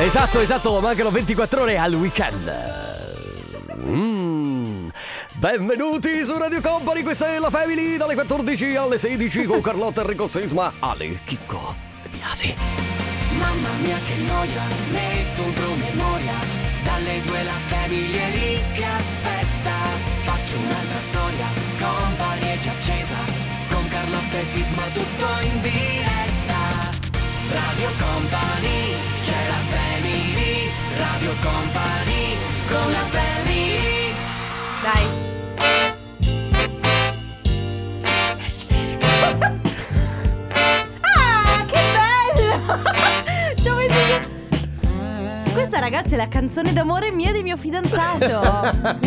Esatto, esatto, mancano 24 ore al weekend. Mm. Benvenuti su Radio Company, questa è la Family dalle 14 alle 16 con Carlotta Enrico Sisma, Ale, Chicco e Biasi. Mamma mia che noia, metto un promemoria Dalle due la famiglia è lì che aspetta Faccio un'altra storia, company è già accesa Con Carlotta e Sisma tutto in diretta Radio Company, Radio Company, con la family Dai. Ah, che bello! Questa ragazzi è la canzone d'amore mia e del mio fidanzato.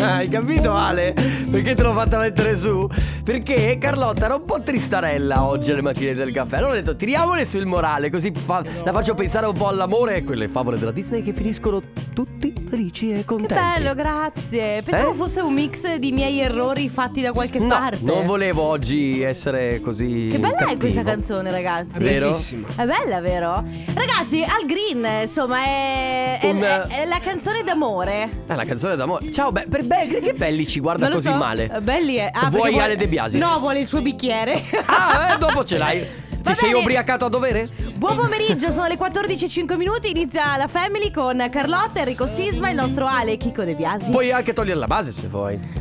Hai capito Ale? Perché te l'ho fatta mettere su? Perché Carlotta era un po' tristarella oggi alle mattine del caffè. Allora ho detto tiriamole sul morale, così fa- la faccio pensare un po' all'amore e quelle favole della Disney che finiscono tutti felici e Che contenti. bello, grazie. Pensavo Eh? fosse un mix di miei errori fatti da qualche No, parte. non volevo oggi essere così. Che bella è cattivo. questa canzone, ragazzi. È? Bellissima. È bella, vero? Ragazzi, Al Green, insomma, è, è- Un- è- è la canzone d'amore. È la canzone d'amore. Ciao, be- per be- che belli ci guarda così so. male. Belli è. Ah, Vuoi vuole- Ale De Biasi? No, vuole il suo bicchiere. Ah, eh, dopo ce l'hai. Ti Va sei bene. ubriacato a dovere? Buon pomeriggio, sono le 14.05 minuti. Inizia la Family con Carlotta, Enrico Sisma, il nostro Ale Chico De Biasi. Puoi anche togliere la base se vuoi.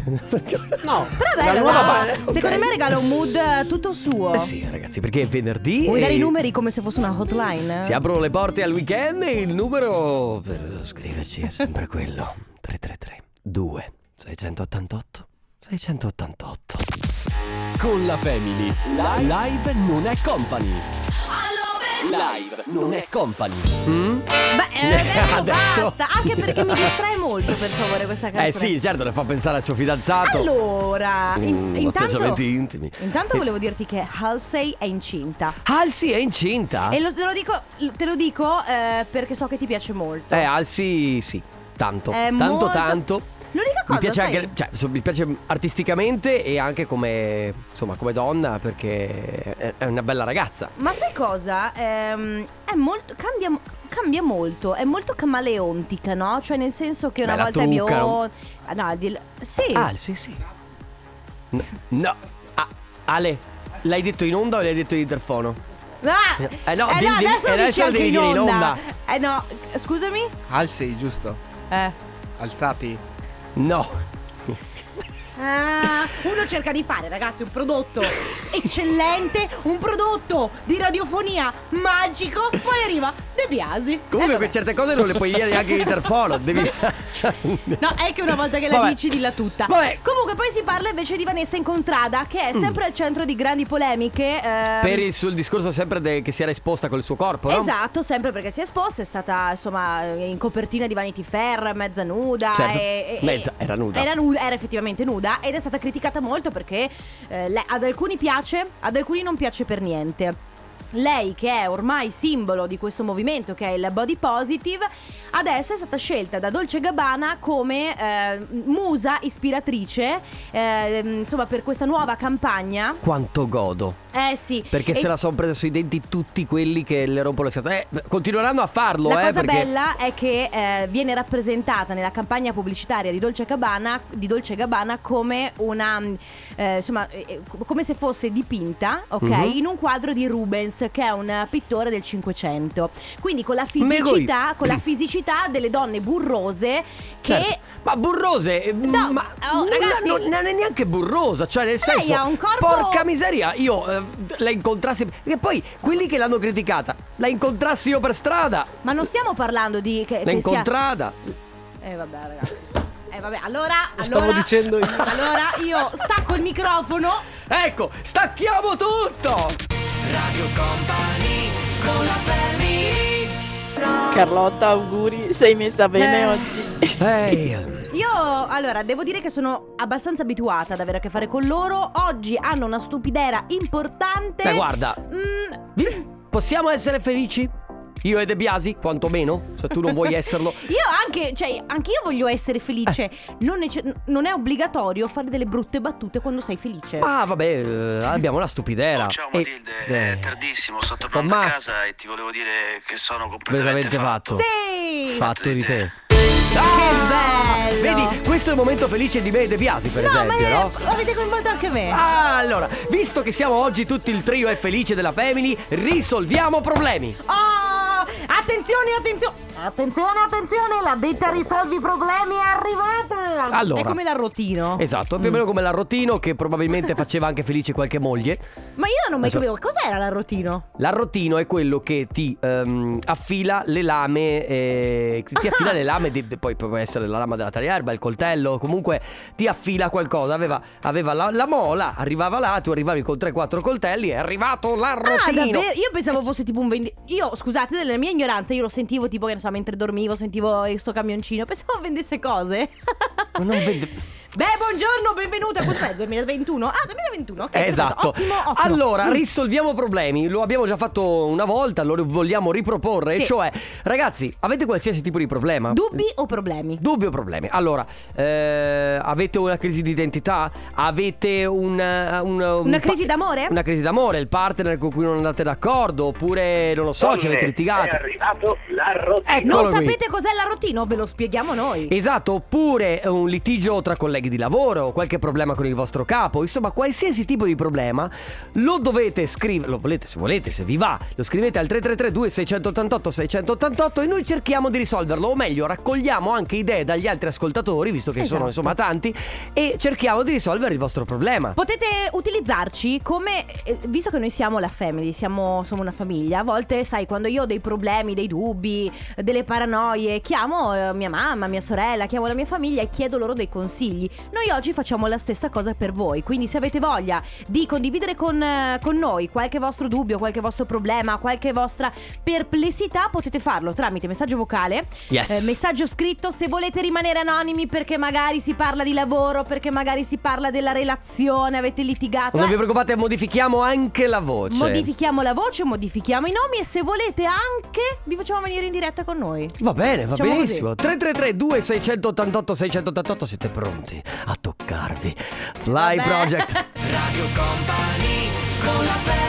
No, Però è la bello, nuova dai. base. Secondo me regala un mood eh, tutto suo. Eh sì, ragazzi, perché è venerdì. Vuoi e dare i numeri come se fosse una hotline? Si aprono le porte al weekend e il numero per scriverci è sempre quello: 333 2 688 688. Con la Family. Live, non è company. Live non è company. Mm? Beh, eh, adesso, Adesso- basta. Anche perché mi distrae molto, per favore, questa canzone. Eh sì, certo, le fa pensare al suo fidanzato. Allora, in- Mm, intanto, atteggiamenti intimi. intanto volevo dirti che Halsey è incinta. Alsi è incinta? E lo- te lo dico, te lo dico eh, perché so che ti piace molto. Eh, Alsi sì, tanto. È tanto, molto- tanto. L'unica cosa, Mi piace sai- anche, cioè, so- mi piace artisticamente e anche come, insomma, come donna perché è, è una bella ragazza. Ma sai cosa? Ehm, è molto. Cambia, cambia molto. È molto camaleontica, no? Cioè, nel senso che una Beh, volta è trucca, bionda. Ah, No, di- sì. Ah, sì, sì. No, no. Ah, Ale, l'hai detto in onda o l'hai detto in interfono? Ah! Eh, no, di- di- adesso lo adesso lo anche devi in dire in onda. onda. Eh no, scusami? Alzi, giusto? Eh. Alzati. No. Ah, uno cerca di fare, ragazzi, un prodotto eccellente, un prodotto di radiofonia magico, poi arriva De Biasi. Comunque Eh, per certe cose non le puoi dire neanche in interfono. Devi. No, è che una volta che la Vabbè. dici dilla tutta. Vabbè. Comunque poi si parla invece di Vanessa Incontrada, che è sempre al centro di grandi polemiche. ehm, Per il, sul discorso sempre de- che si era esposta col suo corpo, no? Esatto, sempre perché si è esposta, è stata insomma in copertina di Vanity Fair, mezza nuda. Certo, e- e- mezza, era nuda. Era, nuda, era effettivamente nuda ed è stata criticata molto perché eh, le- ad alcuni piace, ad alcuni non piace per niente. Lei, che è ormai simbolo di questo movimento, che è il body positive, adesso è stata scelta da Dolce Gabbana come eh, musa ispiratrice, eh, insomma, per questa nuova campagna. Quanto godo. Eh sì. Perché E- se la sono presa sui denti tutti quelli che le rompono le scatole. Eh, continueranno a farlo, La eh. cosa perché... bella è che eh, viene rappresentata nella campagna pubblicitaria di Dolce Gabbana, di Dolce Gabbana come una mm, eh, insomma eh, eh, come se fosse dipinta, ok, Mhm. in un quadro di Rubens che è un pittore del 500. Quindi con la fisicità, con la fisicità delle donne burrose che Certo. Ma burrose, No, ma oh, non, ragazzi- non- non è neanche burrosa, cioè nel Lei senso, ha un corpo- porca miseria, io la incontrassi, e poi quelli che l'hanno criticata, la incontrassi io per strada, ma non stiamo parlando di che, la che sia incontrata, Eh vabbè ragazzi. Eh vabbè, allora Lo stavo allora- dicendo io. Allora io stacco il microfono ecco, stacchiamo tutto! Radio Company, con la family Carlotta, auguri, sei messa bene Eh. oggi. Ehi, Io allora devo dire che sono abbastanza abituata ad avere a che fare con loro. Oggi hanno una stupidera importante. beh guarda, Mm, possiamo essere felici? Io e De Biasi, quantomeno, se tu non vuoi esserlo. io anche, cioè, anche io voglio essere felice. Non, nece- non è obbligatorio fare delle brutte battute quando sei felice. Ma vabbè, eh, abbiamo la stupidera. Oh, ciao E- Matilde, eh, è tardissimo, sto tornando ma- a casa e ti volevo dire che sono completamente Veramente fatto. fatto. Sì! Fatto di te. bello! Vedi, questo è il momento felice di me e De Biasi, per no, esempio, ma no? avete coinvolto anche me. Ah, Allora, visto che siamo oggi tutti il trio è felice della Family, risolviamo problemi. Oh, attenzione, attenzione. Attenzione, attenzione, la ditta risolvi problemi è arrivata. Allora. È come l'arrotino. Esatto, più o meno come l'arrotino che probabilmente faceva anche felice qualche moglie. Ma io non ho mai Adesso- capito cos'era l'arrotino. L'arrotino è quello che ti ehm, affila le lame, eh, ti affila Ah. le lame, di- di- poi può essere la lama della tagliarba, il coltello, comunque ti affila qualcosa. Aveva, aveva la, la mola, arrivava là, tu arrivavi con 3-4 coltelli, è arrivato Ah, l'arrotino. davvero? Io pensavo fosse tipo un vendi... Io, scusate, nella mia ignoranza, io lo sentivo tipo che ne so, mentre dormivo, sentivo sto camioncino. Pensavo vendesse cose. Non vede- Beh, buongiorno, benvenuta. Cos'è? 2021? Ah, 2021. Ok, esatto. Ottimo, ottimo. Allora, risolviamo problemi. Lo abbiamo già fatto una volta, lo vogliamo riproporre. Sì. E cioè, ragazzi, avete qualsiasi tipo di problema? Dubbi o problemi? Dubbi o problemi? Allora, eh, avete una crisi di identità? Avete un, eh, un- un Una pa- crisi d'amore? Una crisi d'amore, il partner con cui non andate d'accordo? Oppure, non lo so, ci avete litigato? È arrivato l'arrotino. Eccolo Non qui. sapete cos'è l'arrotino? Ve lo spieghiamo noi. Esatto, oppure un litigio tra colleghi di lavoro, qualche problema con il vostro capo, insomma qualsiasi tipo di problema lo dovete scrivere, lo volete se volete, se vi va, lo scrivete al 333 688 688 e noi cerchiamo di risolverlo, o meglio raccogliamo anche idee dagli altri ascoltatori, visto che sono Esatto. insomma tanti, e cerchiamo di risolvere il vostro problema. Potete utilizzarci come, eh, visto che noi siamo la family, siamo, siamo una famiglia, a volte sai quando io ho dei problemi, dei dubbi, delle paranoie, chiamo eh, mia mamma, mia sorella, chiamo la mia famiglia e chiedo loro dei consigli. Noi oggi facciamo la stessa cosa per voi, quindi se avete voglia di condividere con, eh, con noi qualche vostro dubbio, qualche vostro problema, qualche vostra perplessità, potete farlo tramite messaggio vocale, Yes. eh, messaggio scritto, se volete rimanere anonimi perché magari si parla di lavoro, perché magari si parla della relazione, avete litigato. Non vi eh, preoccupate, modifichiamo anche la voce. Modifichiamo la voce, modifichiamo i nomi e se volete anche vi facciamo venire in diretta con noi. Va bene, va Facciamo benissimo. 333 2688 688 siete pronti a toccarvi. Fly Vabbè. Project. Radio Company con la family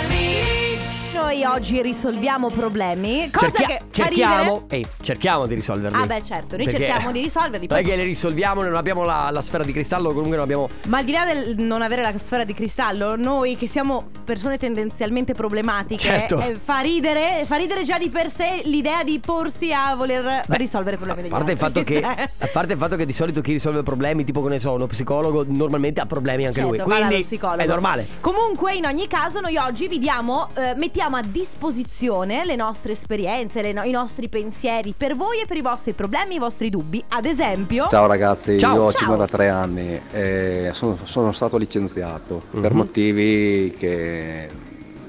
Noi oggi risolviamo problemi. Cosa Cerchia- che fa cerchiamo, ehi, cerchiamo di risolverli. Ah, beh, certo, noi Perché- cerchiamo di risolverli. Non è poi- che le risolviamo, non abbiamo la, la sfera di cristallo, comunque non abbiamo. Ma al di là del non avere la sfera di cristallo, noi che siamo persone tendenzialmente problematiche, Certo. eh, fa ridere, fa ridere già di per sé l'idea di porsi a voler Beh, risolvere i problemi degli A parte, il fatto altri. che, Cioè, a parte il fatto che di solito chi risolve problemi, tipo che ne so, uno psicologo, normalmente ha problemi anche lui. certo, va dallo Quindi psicologo. è normale. Comunque, in ogni caso, noi oggi vi diamo, eh, mettiamo a disposizione le nostre esperienze, le no- i nostri pensieri per voi e per i vostri problemi, i vostri dubbi. Ad esempio, Ciao ragazzi, Ciao. io ho Ciao. 53 anni e sono, sono stato licenziato per Mhm. motivi che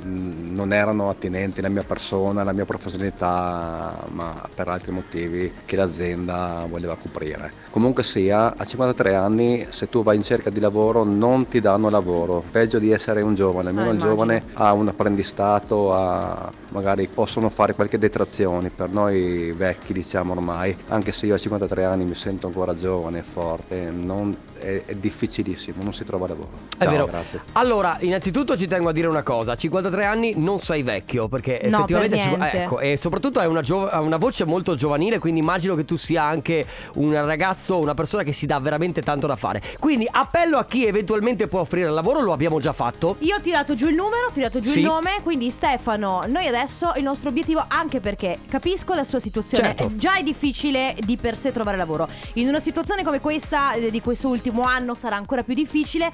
non erano attinenti alla mia persona, alla mia professionalità, ma per altri motivi che l'azienda voleva coprire. Comunque sia, a 53 anni se tu vai in cerca di lavoro non ti danno lavoro, peggio di essere un giovane, almeno ah, il giovane ha un apprendistato, ha, magari possono fare qualche detrazione per noi vecchi diciamo ormai, anche se io a 53 anni mi sento ancora giovane e forte, non, è, è, difficilissimo, non si trova lavoro. Ciao, è vero. Grazie. Allora, innanzitutto ci tengo a dire una cosa, 53 33 anni non sei vecchio perché no, effettivamente... Per ci... eh, ecco, e soprattutto hai una, gio... una, voce molto giovanile, quindi immagino che tu sia anche un ragazzo, una persona che si dà veramente tanto da fare. Quindi appello a chi eventualmente può offrire il lavoro, lo abbiamo già fatto. Io ho tirato giù il numero, ho tirato giù sì. il nome, quindi Stefano, noi adesso il nostro obiettivo, anche perché capisco la sua situazione, certo. già è difficile di per sé trovare lavoro. In una situazione come questa, eh, di questo ultimo anno, sarà ancora più difficile.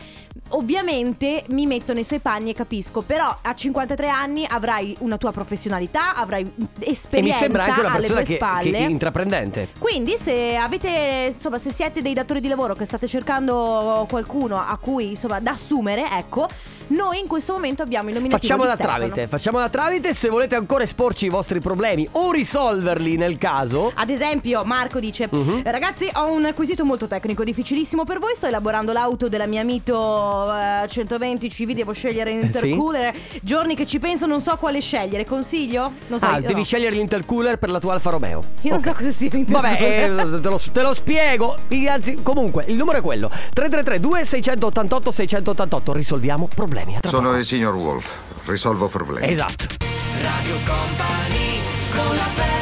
Ovviamente mi metto nei suoi panni e capisco, però a 50 53 anni avrai una tua professionalità, avrai E mi esperienza sembra anche una alle tue che, spalle. che intraprendente. Quindi se avete, insomma, se siete dei datori di lavoro che state cercando qualcuno a cui, insomma, da assumere, ecco, noi in questo momento abbiamo il nominativo Facciamo da Stefano. tramite, facciamo da tramite. Se volete ancora esporci i vostri problemi o risolverli nel caso. Ad esempio, Marco dice: Mhm. Ragazzi, ho un quesito molto tecnico, difficilissimo per voi. Sto elaborando l'auto della mia Mito eh, 120 CV. Devo scegliere Eh, sì? Giorni che ci penso, non so quale scegliere. Consiglio? Non so. Ah, io devi no. scegliere l'intercooler per la tua Alfa Romeo. Io non Ok. so cosa sia l'intercooler. Vabbè, eh, te, lo, te lo spiego. Anzi, comunque, il numero è quello: 333 2688 688. Risolviamo problemi. A tra Sono poco. il signor Wolf, risolvo problemi. Esatto. Radio Company con la family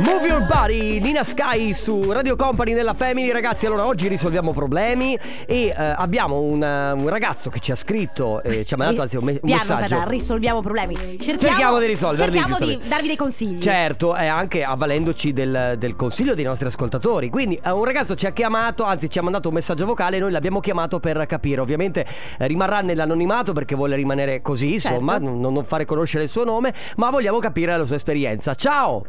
Move Your Body, Nina Sky su Radio Company nella Family Ragazzi, allora oggi risolviamo problemi E eh, abbiamo un, eh, un ragazzo che ci ha scritto e Ci ha mandato anzi un, me- un Piano, messaggio aspetta, risolviamo problemi. Cerchiamo, Cerchiamo di risolverli, Cerchiamo di darvi dei consigli. Certo, e anche avvalendoci del, del consiglio dei nostri ascoltatori. Quindi eh, un ragazzo ci ha chiamato, anzi ci ha mandato un messaggio vocale e noi l'abbiamo chiamato per capire. Ovviamente eh, rimarrà nell'anonimato perché vuole rimanere così, insomma, Certo. non, non fare conoscere il suo nome, ma vogliamo capire la sua esperienza. Ciao!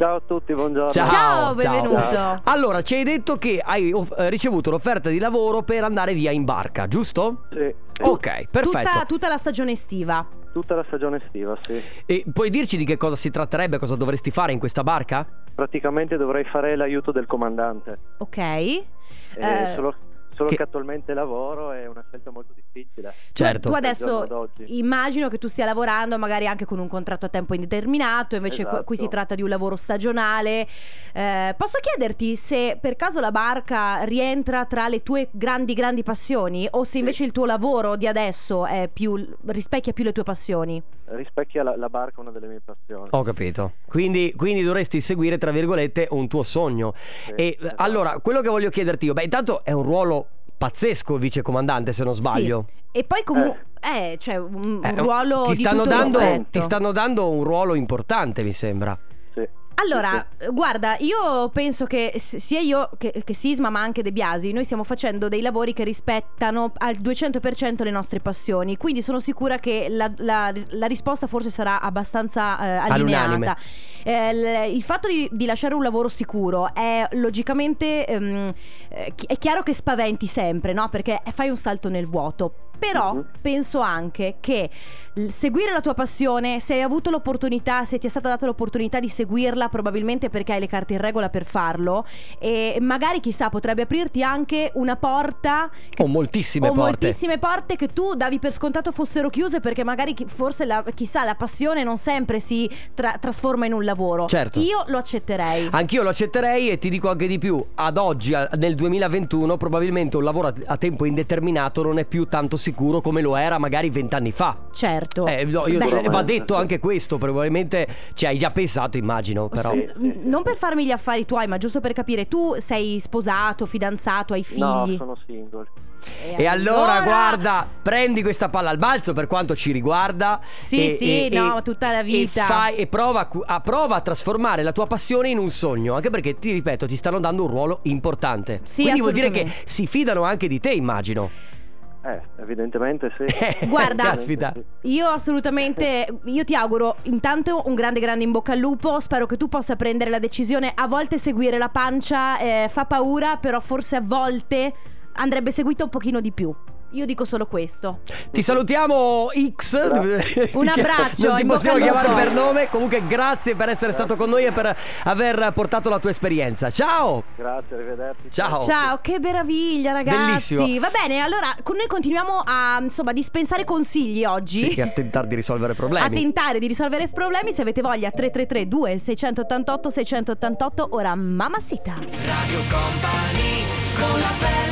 Ciao a tutti, buongiorno. Ciao, Ciao, benvenuto. Ciao. Allora, ci hai detto che hai eh, ricevuto l'offerta di lavoro per andare via in barca, giusto? Sì, sì. Ok, perfetto. Tutta, tutta la stagione estiva. Tutta la stagione estiva, sì. E puoi dirci di che cosa si tratterebbe, cosa dovresti fare in questa barca? Praticamente dovrei fare l'aiuto del comandante. Ok. Eh, Eh, solo solo che- che... attualmente lavoro è una scelta molto difficile. Certo. Tu Al adesso immagino che tu stia lavorando magari anche con un contratto a tempo indeterminato, invece Esatto. qui- si tratta di un lavoro stagionale. Eh, posso chiederti se per caso la barca rientra tra le tue grandi grandi passioni o se invece il tuo lavoro di adesso è più, rispecchia più le tue passioni? Rispecchia la, la barca una delle mie passioni. Ho capito. Quindi, quindi dovresti seguire, tra virgolette, un tuo sogno. Sì, e esatto. allora, quello che voglio chiederti io, beh, intanto è un ruolo pazzesco, vicecomandante, se non sbaglio. Sì. E poi comunque eh, cioè un, un Eh, ruolo ti di stanno, tutto dando, rispetto. ti stanno dando un ruolo importante, mi sembra. Allora, eh, guarda, io penso che sia io che, che Sisma, ma anche De Biasi, noi stiamo facendo dei lavori che rispettano al 200% le nostre passioni. Quindi sono sicura che la, la- la risposta forse sarà abbastanza eh, allineata. Eh, l- il fatto di, di lasciare un lavoro sicuro è logicamente ehm, eh, è chiaro che spaventi sempre, no? Perché fai un salto nel vuoto. Però Mhm. penso anche che seguire la tua passione, se hai avuto l'opportunità, se ti è stata data l'opportunità di seguirla, probabilmente perché hai le carte in regola per farlo, e magari chissà potrebbe aprirti anche una porta che- Ho moltissime o porte. moltissime porte che tu davi per scontato fossero chiuse perché magari chi- forse la, chissà la passione non sempre si tra- trasforma in un lavoro. Certo. Io lo accetterei. Anch'io lo accetterei e ti dico anche di più. Ad oggi, a- nel 2021, probabilmente un lavoro a, a tempo indeterminato non è più tanto sicuro come lo era magari vent'anni fa. certo. Eh, no, io- va detto anche questo, probabilmente ci hai già pensato, immagino, però. Sì, sì, n- non per farmi gli affari tuoi, ma giusto per capire, tu sei sposato, fidanzato, hai No, figli. sono single. E allora, guarda, prendi questa palla al balzo per quanto ci riguarda. Sì, e- sì, e- no, e- tutta la vita. E, fai- e prova, a prova a trasformare la tua passione in un sogno. Anche perché, ti ripeto, ti stanno dando un ruolo importante. Sì, Quindi vuol dire che si fidano anche di te, immagino. Eh, evidentemente sì. Guarda, Caspita. Io assolutamente, io ti auguro intanto un grande grande in bocca al lupo, spero che tu possa prendere la decisione, a volte seguire la pancia eh, fa paura, però forse a volte andrebbe seguita un pochino di più. Io dico solo questo. Ti salutiamo X. Un abbraccio, Non ti possiamo chiamare lupo. per nome. Comunque, grazie per essere stato con noi e per aver portato la tua esperienza. Ciao. Grazie, arrivederci. Ciao. Ciao, che meraviglia ragazzi. Bellissimo. Va bene, allora con noi continuiamo a insomma dispensare consigli oggi. Sì, a tentare di risolvere a problemi. tentare di risolvere problemi se avete voglia 333 2688 688 ora Mamacita Radio Company con la il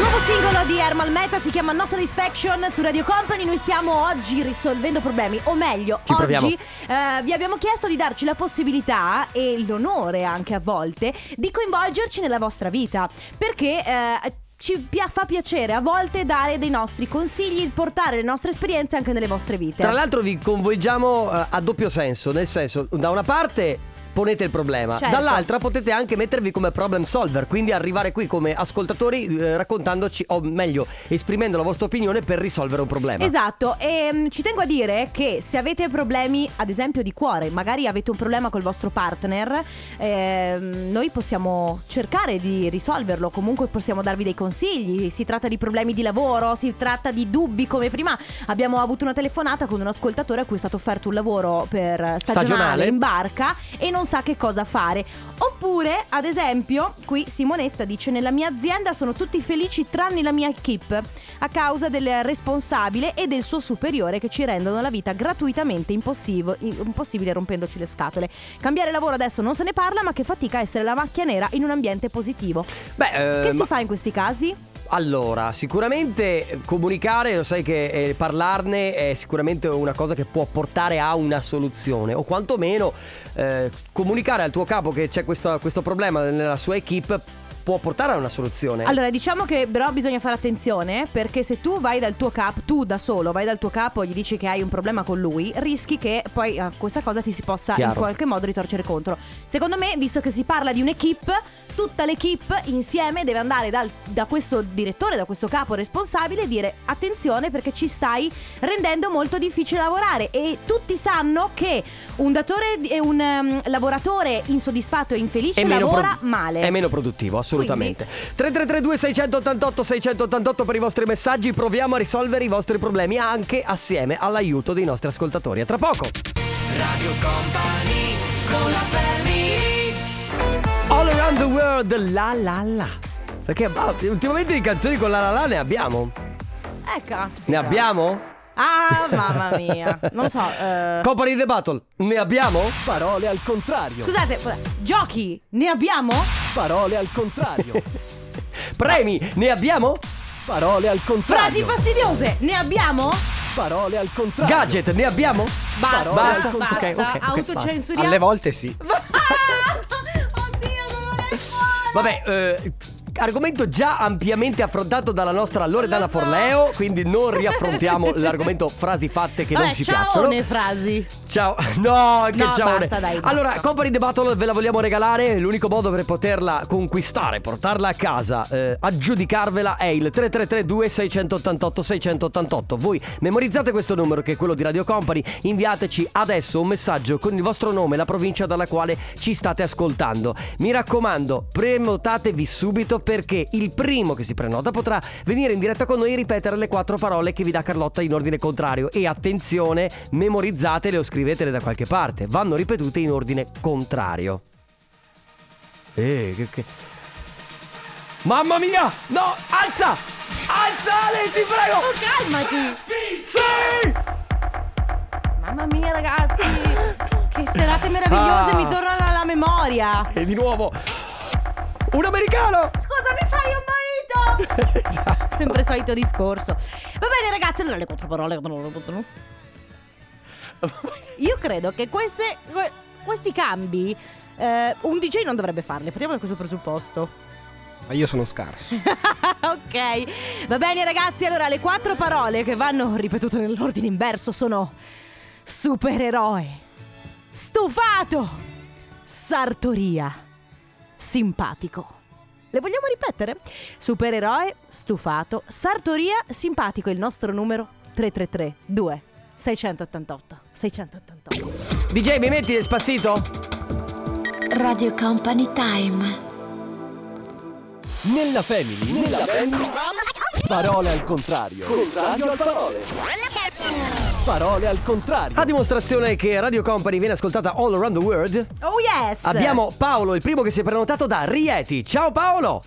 nuovo singolo di Hermal Meta si chiama No Satisfaction su Radio Company noi stiamo oggi risolvendo problemi o meglio Ci oggi eh, vi abbiamo chiesto di darci la possibilità e l'onore anche a volte di coinvolgerci nella vostra vita perché eh, ci pia- fa piacere a volte dare dei nostri consigli, portare le nostre esperienze anche nelle vostre vite. Tra l'altro vi coinvolgiamo eh, a doppio senso, nel senso, da una parte ponete il problema, Certo. dall'altra potete anche mettervi come problem solver, quindi arrivare qui come ascoltatori eh, raccontandoci, o meglio, esprimendo la vostra opinione per risolvere un problema. Esatto, e mm, ci tengo a dire che se avete problemi, ad esempio di cuore, magari avete un problema col vostro partner, ehm, noi possiamo cercare di risolverlo, comunque possiamo darvi dei consigli, si tratta di problemi di lavoro, si tratta di dubbi come prima abbiamo avuto una telefonata con un ascoltatore a cui è stato offerto un lavoro per stagionale, Stagionale. in barca e non sa che cosa fare. Oppure, ad esempio, qui Simonetta dice nella mia azienda sono tutti felici tranne la mia equip a causa del responsabile e del suo superiore che ci rendono la vita gratuitamente impossibile rompendoci le scatole. Cambiare lavoro adesso non se ne parla, ma che fatica essere la macchia nera in un ambiente positivo. Beh, eh, che si ma- fa in questi casi? Allora, sicuramente comunicare, lo sai che eh, parlarne è sicuramente una cosa che può portare a una soluzione o quantomeno eh, comunicare al tuo capo che c'è questo, questo problema nella sua equip può portare a una soluzione. Allora, diciamo che però bisogna fare attenzione perché se tu vai dal tuo capo, tu da solo vai dal tuo capo e gli dici che hai un problema con lui, rischi che poi a questa cosa ti si possa Chiaro. in qualche modo ritorcere contro. Secondo me, visto che si parla di un'equipe, tutta l'equipe insieme deve andare dal- da questo direttore, da questo capo responsabile e dire attenzione perché ci stai rendendo molto difficile lavorare e tutti sanno che un datore e un ehm, lavoratore insoddisfatto e infelice lavora pro- male. È meno produttivo, assolutamente. 3332 688 688 per i vostri messaggi, proviamo a risolvere i vostri problemi anche assieme all'aiuto dei nostri ascoltatori. A tra poco. Radio Company con la family All around the world, la la la. Perché ah, ultimamente di canzoni con la la la ne abbiamo. Eh, caspita. Ne abbiamo? Ah, mamma mia. Non lo so. eh, Company the Battle, ne abbiamo? Parole al contrario. Scusate, giochi ne abbiamo? Parole al contrario. Premi, ne abbiamo? Parole al contrario. Frasi fastidiose ne abbiamo? Parole al contrario. Gadget, ne abbiamo? Basta, Parole basta, al basta. contrario. Ok, ok, ok, Autocensuriamo. Alle volte sì. Oddio, non vorrei fare. Vabbè, eh, argomento già ampiamente affrontato dalla nostra Loredana Lo so. Forleo, quindi non riaffrontiamo l'argomento frasi fatte che Vabbè, non ci ciao piacciono. frasi. Ciao, no, che No, ciao. basta, dai, basta. Allora, Company the Battle ve la vogliamo regalare. L'unico modo per poterla conquistare, portarla a casa, eh, aggiudicarvela è il 3332 688 688. Voi memorizzate questo numero che è quello di Radio Company. Inviateci adesso un messaggio con il vostro nome, la provincia dalla quale ci state ascoltando. Mi raccomando, prenotatevi subito perché il primo che si prenota potrà venire in diretta con noi e ripetere le quattro parole che vi dà Carlotta in ordine contrario. E attenzione, memorizzatele o scrivetele da qualche parte. Vanno ripetute in ordine contrario. Eh, che, che... Mamma mia! No, alza! Alza Ale, ti prego! Oh, calmati. Sì! Mamma mia, ragazzi. Che serate meravigliose Ah. mi tornano alla memoria. E di nuovo un americano! Scusa, mi fai un marito? esatto. Sempre solito discorso. Va bene, ragazzi, allora le quattro parole. Io credo che queste, que- questi cambi eh, un DJ non dovrebbe farli. Partiamo da questo presupposto. Ma io sono scarso. ok, va bene ragazzi, allora le quattro parole che vanno ripetute nell'ordine inverso sono supereroe, stufato, sartoria, simpatico. Le vogliamo ripetere? Supereroe, stufato, sartoria, simpatico, il nostro numero 333 2 688 688. DJ, mi metti Despacito? Radio Company Time. Nella family. Nella family. Parole al contrario. Contrario al parole. Parole al contrario. A dimostrazione che Radio Company viene ascoltata all around the world, Oh yes! abbiamo Paolo, il primo che si è prenotato da Rieti. Ciao Paolo!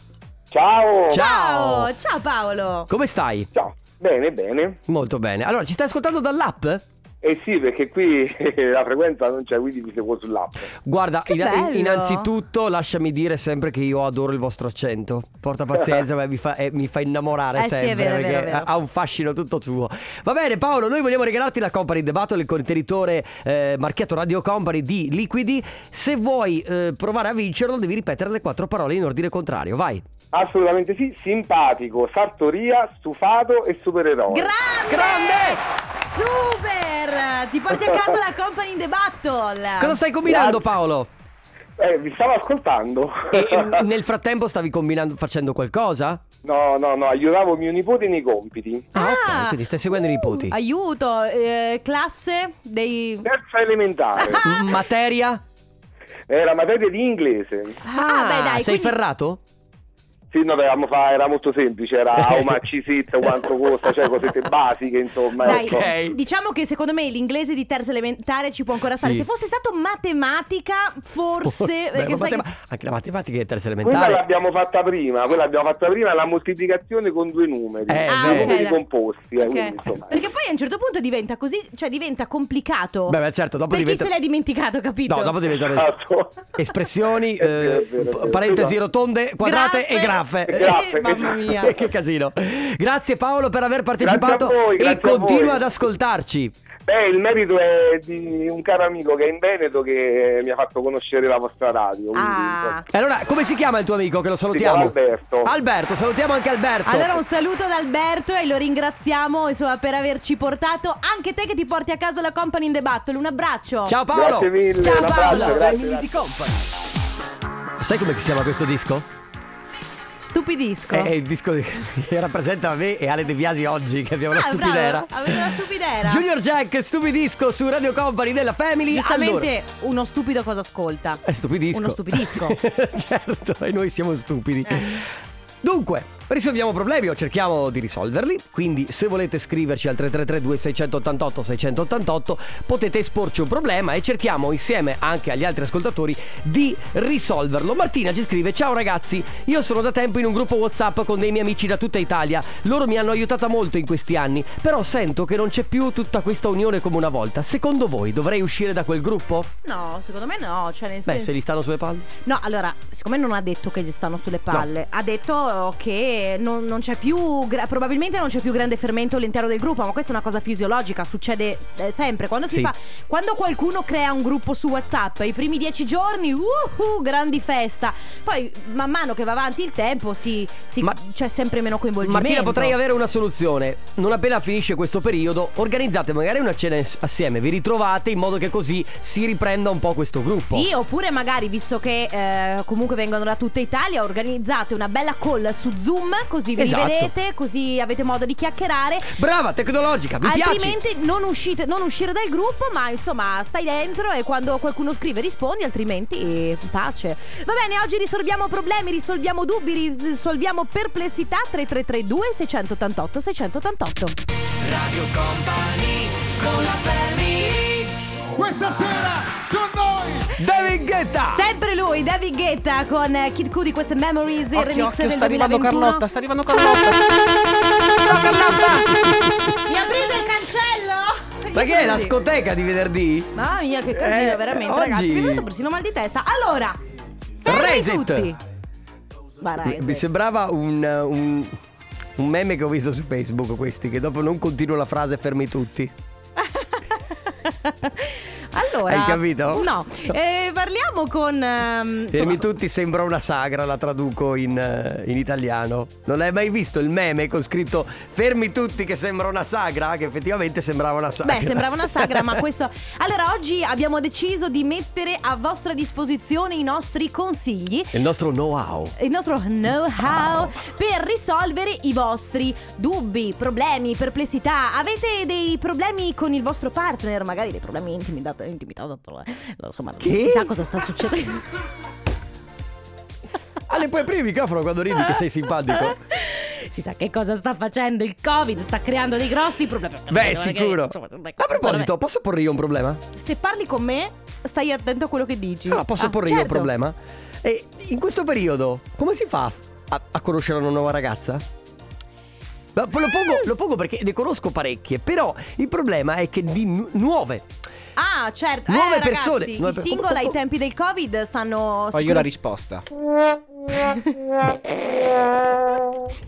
Ciao! Ciao, ciao Paolo. Come stai? Ciao! Bene, bene. Molto bene. Allora, ci stai ascoltando dall'app? Eh sì, perché qui la frequenza non c'è, quindi vi seguo sull'app. Guarda, in- innanzitutto lasciami dire sempre che io adoro il vostro accento. Porta pazienza, ma mi fa, eh, mi fa innamorare Eh sì, è sempre vero, è perché vero, è vero. ha un fascino tutto tuo. Va bene, Paolo, noi vogliamo regalarti la Company The Battle, il contenitore eh, marchiato Radio Company di liquidi. Se vuoi eh, provare a vincerlo, devi ripetere le quattro parole in ordine contrario. Vai. Assolutamente sì, simpatico, sartoria, stufato e supereroe. Grande! Grande! Super! Ti porti a casa la Company in the Battle. Cosa stai combinando, Grazie. Paolo? eh, vi stavo ascoltando. E, e nel frattempo stavi combinando, facendo qualcosa? no, no, no, aiutavo mio nipote nei compiti. Ah, ok, Ah. quindi stai seguendo i nipoti. Aiuto, eh, classe dei... Terza elementare. M- Materia? Era materia di inglese. Ah, beh, dai, sei quindi- ferrato? Sì, no, dovevamo fare, era molto semplice, era how much is it, quanto costa, cioè cosette basiche, insomma. Dai, ecco. Ok. diciamo che secondo me l'inglese di terza elementare ci può ancora stare. Sì. Se fosse stato matematica, forse... Beh, perché ma sai che- matema- Anche la matematica è terza Quella elementare. l'abbiamo fatta prima, quella l'abbiamo fatta prima, la moltiplicazione con due numeri, Eh, Ah, due beh. numeri dai. composti, eh, Ok. quindi, insomma. Perché poi a un certo punto diventa così, cioè diventa complicato. Beh, beh, certo, dopo per diventa... chi se l'è dimenticato, capito? No, dopo diventano Esatto. espressioni, eh, vero, vero. parentesi rotonde, quadrate Graffe. e graffe. Graffe, Eh, mamma mia. Che casino. Grazie Paolo per aver partecipato voi, e continua ad ascoltarci. Beh, il merito è di un caro amico che è in Veneto che mi ha fatto conoscere la vostra radio. quindi- Ah. Allora, come si chiama il tuo amico che lo salutiamo? Alberto. Alberto, salutiamo anche Alberto. Allora un saluto ad Alberto e lo ringraziamo insomma, per averci portato anche te che ti porti a casa la Company in the Battle. Un abbraccio. Ciao Paolo. Grazie mille, Ciao, Paolo. grazie, Family grazie. di company. Sai come si chiama questo disco? Stupidisco. È il disco di- che rappresenta me e Ale De Biasi oggi che abbiamo la Ah, stupidera. bravo, avete la stupidera. Junior Jack, stupidisco su Radio Company della Family. Giustamente uno stupido cosa ascolta? Allora, è stupidisco. Uno stupidisco. certo, e noi siamo stupidi. Eh. Dunque, risolviamo problemi o cerchiamo di risolverli. Quindi, se volete scriverci al 333 688 688 potete esporci un problema e cerchiamo insieme anche agli altri ascoltatori di risolverlo. Martina ci scrive: Ciao ragazzi, io sono da tempo in un gruppo WhatsApp con dei miei amici da tutta Italia. Loro mi hanno aiutata molto in questi anni, però sento che non c'è più tutta questa unione come una volta. Secondo voi dovrei uscire da quel gruppo? No, secondo me no. Cioè, nel Beh, senso. se gli stanno sulle palle. No, allora, siccome non ha detto che gli stanno sulle palle, ha detto che non, non c'è più, gra- probabilmente non c'è più grande fermento all'interno del gruppo, ma questa è una cosa fisiologica, succede eh, sempre. Quando si Sì. fa, quando qualcuno crea un gruppo su WhatsApp, i primi dieci giorni, uhu, grandi festa. Poi, man mano che va avanti il tempo, si, si- Ma- c'è sempre meno coinvolgimento. Martina, potrei avere una soluzione. Non appena finisce questo periodo, organizzate magari una cena assieme, vi ritrovate in modo che così si riprenda un po' questo gruppo. Sì, oppure magari, visto che eh, comunque vengono da tutta Italia, organizzate una bella call su Zoom, così vi Esatto. rivedete, così avete modo di chiacchierare. Brava, tecnologica, mi piace. altrimenti non, uscite, non uscire dal gruppo, ma insomma stai dentro e quando qualcuno scrive rispondi, altrimenti pace. Va bene, oggi risolviamo problemi, risolviamo dubbi, risolviamo perplessità 3332 688 688. Radio Company con la family Questa sera con noi David Guetta! Sempre lui, David Guetta con Kid Cudi, queste Memories, il Occhio, remix occhio, del sta arrivando 2021. Carlotta, sta arrivando Carlotta. Ciao Carlotta! Mi aprite il cancello? Ma che è la scoteca di venerdì? Mamma mia, che casino, Eh, veramente, oggi- ragazzi. Mi è venuto persino mal di testa. Allora, fermi Reset. tutti. Ma Reset. Mi sembrava un, un, un meme che ho visto su Facebook, questi, che dopo non continuo la frase fermi tutti. Allora, Hai capito? No, Eh, parliamo con. ehm, Fermi insomma, tutti sembra una sagra, la traduco in, eh, in italiano. Non hai mai visto il meme con scritto fermi tutti che sembra una sagra? Che effettivamente sembrava una sagra. Beh, sembrava una sagra, ma questo. Allora, oggi abbiamo deciso di mettere a vostra disposizione i nostri consigli. Il nostro know-how. Il nostro know-how per risolvere i vostri dubbi, problemi, perplessità. Avete dei problemi con il vostro partner, magari dei problemi intimidati, intimidati, insomma, non Che? si sa cosa sta succedendo. Ale, puoi aprire il microfono quando ridi che sei simpatico? Si sa che cosa sta facendo il Covid, sta creando dei grossi problemi. Beh, sicuro. A proposito, posso porre io un problema? Se parli con me, stai attento a quello che dici. Ah, posso Ah, porre io un certo. problema? E in questo periodo, come si fa a, a conoscere una nuova ragazza? Lo pongo, lo pongo perché ne conosco parecchie, però il problema è che di nu- nuove. Ah, certo. Nuove eh, persone. ragazzi, Nuove I per- single ai tempi del Covid stanno. Ho io sicur- la risposta.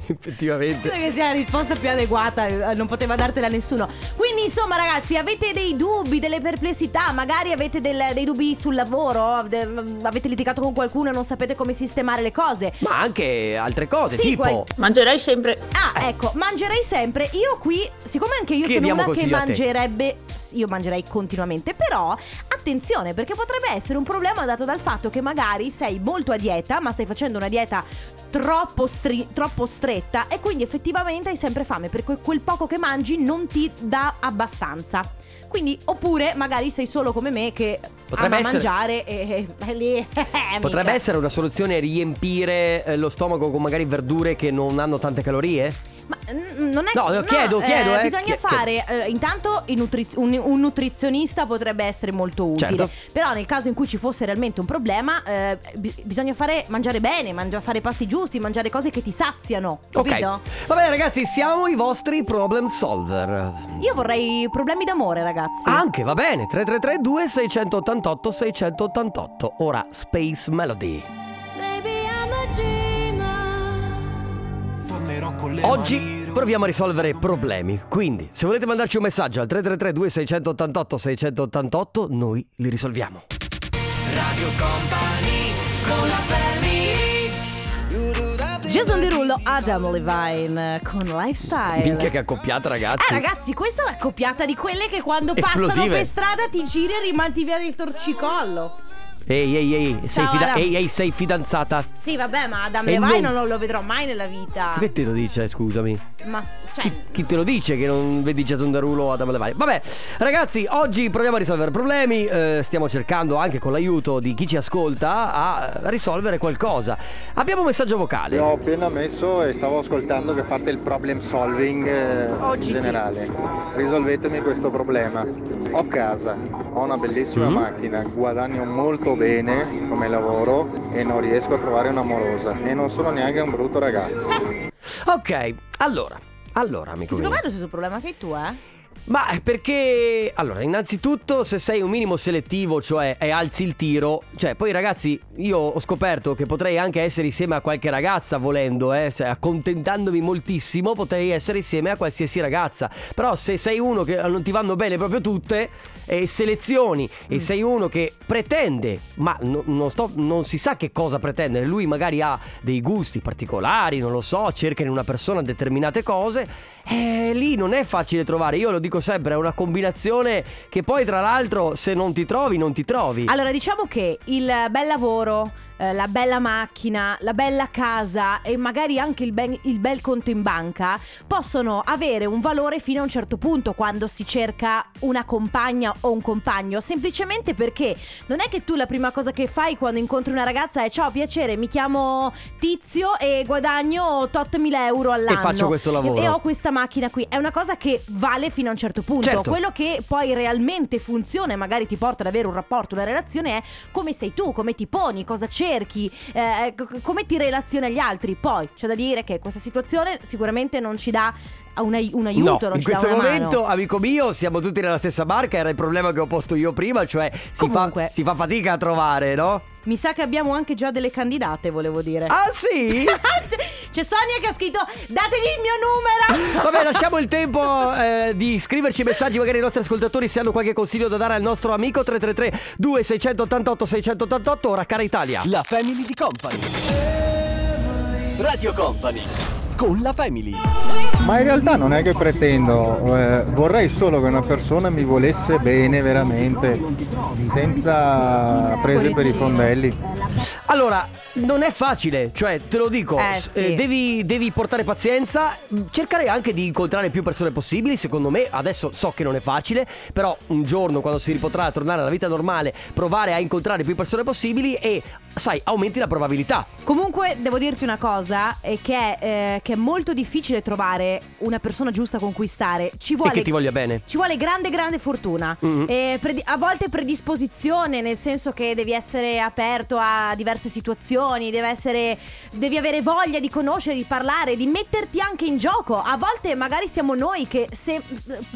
Effettivamente. Credo che sia la risposta più adeguata, eh, non poteva dartela nessuno. Quindi, insomma, ragazzi, avete dei dubbi, delle perplessità, magari avete del- dei dubbi sul lavoro, de- avete litigato con qualcuno e non sapete come sistemare le cose. Ma anche altre cose, Sì, tipo. qual- Mangerai sempre. Ah, ecco, mangerei sempre. Io qui, siccome anche io Chiediamo sono una che mangerebbe, io mangerei continuamente, però attenzione, perché potrebbe essere un problema dato dal fatto che magari sei molto a dieta, ma stai facendo una dieta troppo, stri- troppo stretta e quindi effettivamente hai sempre fame, perché quel poco che mangi non ti dà abbastanza. Quindi, oppure magari sei solo come me che Potrebbe ama essere- mangiare e, e lì Potrebbe mica. essere una soluzione riempire eh, lo stomaco con magari verdure che non hanno tante calorie? Ma mm, non è No, lo chiedo, chiedo, eh, Bisogna chie- fare. eh, intanto nutri- un, un nutrizionista potrebbe essere molto utile. Certo. Però nel caso in cui ci fosse realmente un problema, eh, bi- bisogna fare mangiare bene, mangia- fare pasti giusti, mangiare cose che ti saziano. Capito? Ok. Va bene, ragazzi, siamo i vostri problem solver. Io vorrei problemi d'amore, ragazzi. Anche, va bene. 3332 688 688. Ora Space Melody. Oggi proviamo a risolvere problemi. Quindi, se volete mandarci un messaggio al 333 2688 688, noi li risolviamo. Radio Company con la Jason Derulo, Adam Levine con Lifestyle. Minchia che accoppiata, ragazzi. Eh ragazzi, questa è una coppiata di quelle che quando passano Esplosive. per strada ti giri e rimandi via il torcicollo. Ehi, ehi, ehi, sei, Ciao, fida- Adam. ehi, ehi, sei fidanzata? Sì, vabbè, ma Adam E Levine non- non... lo vedrò mai nella vita. Che te lo dice, scusami? Ma, cioè, Chi, chi te lo dice che non vedi Jason Derulo o Adam Levine? Vabbè, ragazzi, oggi proviamo a risolvere problemi. eh, stiamo cercando anche con l'aiuto di chi ci ascolta a risolvere qualcosa. Abbiamo un messaggio vocale. Ho appena messo e stavo ascoltando che fate il problem solving eh, Oggi in sì. generale. Risolvetemi questo problema. Ho casa, ho una bellissima Mhm. macchina, guadagno molto bene come lavoro e non riesco a trovare un'amorosa e non sono neanche un brutto ragazzo. Ok, allora, allora, amico secondo me è lo stesso problema che tu, eh? Ma perché, allora, innanzitutto se sei un minimo selettivo, cioè e alzi il tiro, cioè poi ragazzi, io ho scoperto che potrei anche essere insieme a qualche ragazza volendo, eh, cioè accontentandomi moltissimo, potrei essere insieme a qualsiasi ragazza. Però se sei uno che non ti vanno bene proprio tutte e selezioni e sei uno che pretende, ma no- non, sto- non si sa che cosa pretendere, lui magari ha dei gusti particolari, non lo so, cerca in una persona determinate cose, eh, lì non è facile trovare, io lo dico sempre, è una combinazione che poi tra l'altro se non ti trovi non ti trovi. Allora, diciamo che il bel lavoro, eh, la bella macchina, la bella casa e magari anche il, ben- il bel conto in banca possono avere un valore fino a un certo punto quando si cerca una compagna o un compagno, semplicemente perché non è che tu la prima cosa che fai quando incontri una ragazza è ciao piacere, mi chiamo Tizio e guadagno tot mila euro all'anno faccio questo lavoro." e, e ho questa macchina qui, è una cosa che vale fino a un certo punto. Certo. Quello che poi realmente funziona e magari ti porta ad avere un rapporto, una relazione è come sei tu, come ti poni, cosa cerchi, eh, come ti relazioni agli altri. Poi c'è da dire che questa situazione sicuramente non ci dà un, ai- un aiuto, no, non in ci dà questo una momento, mano. amico mio, siamo tutti nella stessa barca. Era il problema che ho posto io prima, cioè si fa, si fa fatica a trovare, no? Mi sa che abbiamo anche già delle candidate, volevo dire. Ah, sì? C'è Sonia che ha scritto dategli il mio numero. Vabbè, lasciamo il tempo eh, di scriverci messaggi, magari i nostri ascoltatori se hanno qualche consiglio da dare al nostro amico 333 2688 688. Ora, cara Italia. La Family di Company. Radio Company. Con la Family. Ma in realtà non è che pretendo, eh, vorrei solo che una persona mi volesse bene veramente, senza prese per i fondelli. Allora, non è facile, cioè te lo dico, Eh, sì. eh, devi, devi portare pazienza, mh, cercare anche di incontrare più persone possibili, secondo me adesso so che non è facile, però un giorno quando si ripotrà tornare alla vita normale, provare a incontrare più persone possibili e sai, aumenti la probabilità. Comunque devo dirti una cosa, è che, eh, che è molto difficile trovare una persona giusta con cui stare. Ci vuole E che ti voglia bene. Ci vuole grande, grande fortuna. Mhm. E predi- a volte predisposizione, nel senso che devi essere aperto a diverse situazioni, deve essere, devi avere voglia di conoscere, di parlare, di metterti anche in gioco. A volte magari siamo noi che, se,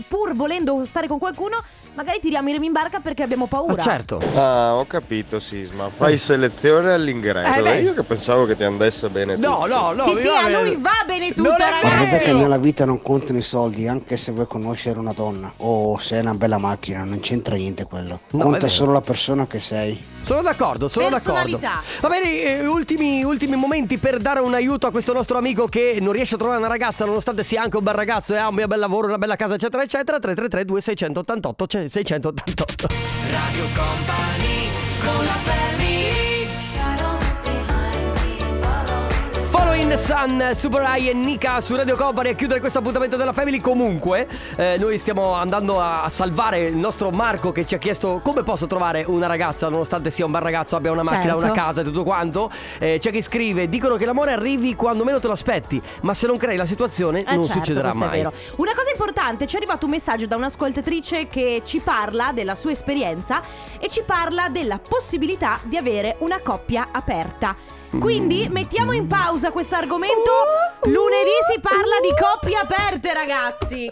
pur volendo stare con qualcuno, magari tiriamo i remi in barca perché abbiamo paura. certo. Ah, ho capito Sisma. Fai selezione all'ingresso. Eh, io che pensavo che ti andasse bene No, tutto. no, no. sì, sì, a lui va bene tutto, Non è ragazzi. Guardate che nella vita non contano i soldi, anche se vuoi conoscere una donna o se hai una bella macchina, non c'entra niente quello. No, è Conta solo la persona che sei. Sono d'accordo, sono d'accordo. Va bene, eh, ultimi, ultimi momenti per dare un aiuto a questo nostro amico che non riesce a trovare una ragazza nonostante sia anche un bel ragazzo e ha un bel lavoro, una bella casa, eccetera, eccetera. 333 2688 cioè 688. Radio Company in the Sun, Super Rai e Nika su Radio Company a chiudere questo appuntamento della Family. Comunque, eh, noi stiamo andando a salvare il nostro Marco che ci ha chiesto come posso trovare una ragazza nonostante sia un bel ragazzo, abbia una macchina, Certo. una casa e tutto quanto. Eh, c'è chi scrive: dicono che l'amore arrivi quando meno te lo aspetti, ma se non crei la situazione Eh non certo, succederà questo è mai. vero. Una cosa importante, ci è arrivato un messaggio da un'ascoltatrice che ci parla della sua esperienza e ci parla della possibilità di avere una coppia aperta. Quindi mettiamo in pausa questo argomento. Lunedì si parla di coppie aperte, ragazzi.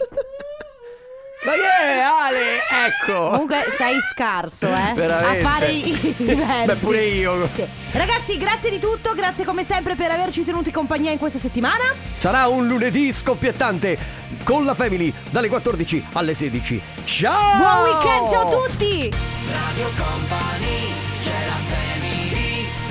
Ma che è, Ale? Ecco. Comunque sei scarso, eh. Veramente. A fare i versi. Beh, pure io. Sì. Ragazzi, grazie di tutto, grazie come sempre per averci tenuti compagnia in questa settimana. Sarà un lunedì scoppiettante con la Family dalle 14 alle 16. Ciao! Buon weekend, ciao a tutti! Radio Company,